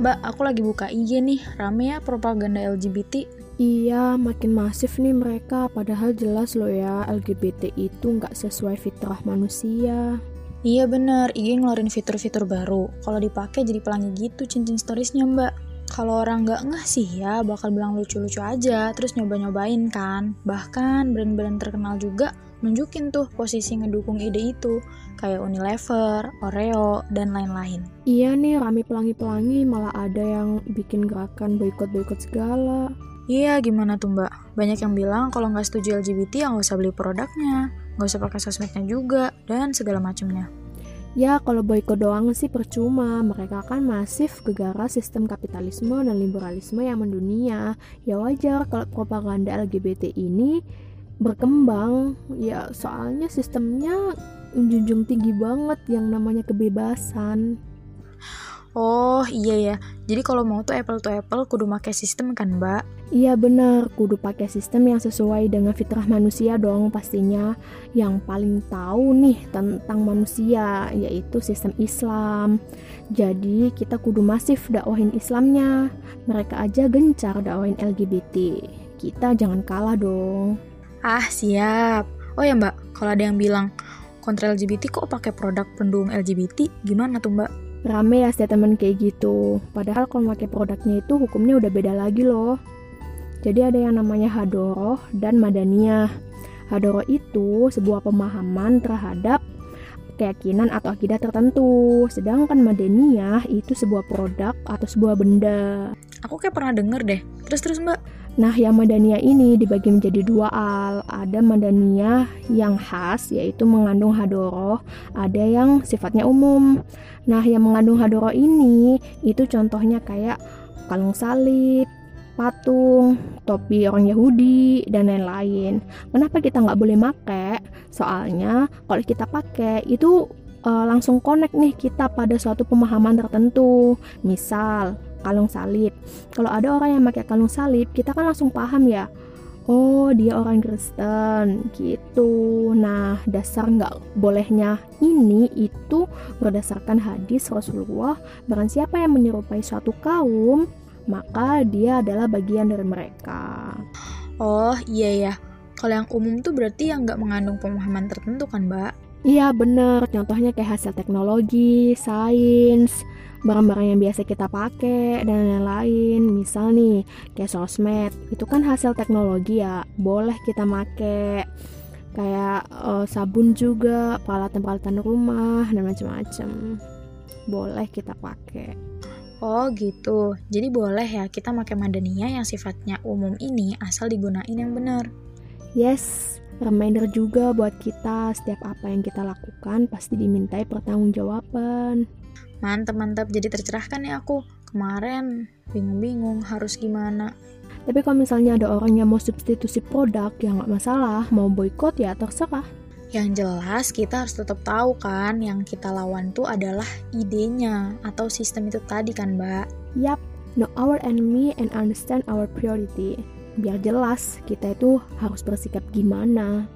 Mbak, aku lagi buka IG nih, rame ya propaganda LGBT. Iya, makin masif nih mereka, padahal jelas loh ya LGBT itu nggak sesuai fitrah manusia. Iya bener, IG ngeluarin fitur-fitur baru. Kalau dipakai jadi pelangi gitu cincin storiesnya mbak. Kalau orang nggak ngeh sih ya, bakal bilang lucu-lucu aja, terus nyoba-nyobain kan. Bahkan brand-brand terkenal juga nunjukin tuh posisi ngedukung ide itu, kayak Unilever, Oreo, dan lain-lain. Iya nih, rame pelangi-pelangi malah ada yang bikin gerakan boykot-boykot segala. Iya, gimana tuh mbak? Banyak yang bilang kalau nggak setuju LGBT ya nggak usah beli produknya, nggak usah pakai sosmednya juga, dan segala macamnya. Ya, kalau boykot doang sih percuma. Mereka kan masif gegara sistem kapitalisme dan liberalisme yang mendunia. Ya wajar kalau propaganda LGBT ini berkembang ya soalnya sistemnya menjunjung tinggi banget yang namanya kebebasan Oh iya ya, jadi kalau mau tuh apple to apple kudu pakai sistem kan mbak? Iya bener, kudu pakai sistem yang sesuai dengan fitrah manusia dong pastinya. Yang paling tahu nih tentang manusia, yaitu sistem Islam. Jadi kita kudu masif dakwahin Islamnya. Mereka aja gencar dakwahin LGBT Kita jangan kalah dong. Ah, siap. Oh ya mbak, kalau ada yang bilang, kontra LGBT kok pakai produk pendukung LGBT, gimana tuh mbak? Rame ya statement kayak gitu. Padahal kalau pakai produknya itu hukumnya udah beda lagi loh. Jadi ada yang namanya Hadoroh dan Madaniyah. Hadoroh itu sebuah pemahaman terhadap keyakinan atau akidah tertentu. Sedangkan Madaniyah itu sebuah produk atau sebuah benda. Aku kayak pernah denger deh. Terus terus mbak, Nah, yang Madaniyah ini dibagi menjadi dua al. Ada Madaniyah yang khas, yaitu mengandung hadoroh. Ada yang sifatnya umum. Nah, yang mengandung hadoroh ini, itu contohnya kayak kalung salib, patung, topi orang Yahudi, dan lain-lain. Kenapa kita nggak boleh pakai? Soalnya kalau kita pakai itu uh, langsung connect nih kita pada suatu pemahaman tertentu. Misal, kalung salib. Kalau ada orang yang pakai kalung salib, kita kan langsung paham ya. Oh, dia orang Kristen gitu. Nah, dasar nggak bolehnya ini itu berdasarkan hadis Rasulullah. Barang siapa yang menyerupai suatu kaum, maka dia adalah bagian dari mereka. Oh, iya ya. Kalau yang umum tuh berarti yang nggak mengandung pemahaman tertentu kan, Mbak? Iya, bener. Contohnya kayak hasil teknologi, sains, barang-barang yang biasa kita pakai dan lain-lain. Misal nih kayak sosmed. Itu kan hasil teknologi ya. Boleh kita pakai kayak uh, sabun juga peralatan-peralatan rumah dan macam-macam. Boleh kita pakai. Oh gitu, jadi boleh ya kita pakai madania yang sifatnya umum ini asal digunain yang benar. Yes, reminder juga buat kita setiap apa yang kita lakukan pasti dimintai pertanggungjawaban. Mantap, mantap. Jadi tercerahkan ya aku. Kemarin bingung-bingung harus gimana. Tapi kalau misalnya ada orang yang mau substitusi produk, ya nggak masalah. Mau boykot ya terserah. Yang jelas kita harus tetap tahu kan yang kita lawan tuh adalah idenya atau sistem itu tadi kan mbak. Yap, know our enemy and understand our priority. Biar jelas kita itu harus bersikap gimana.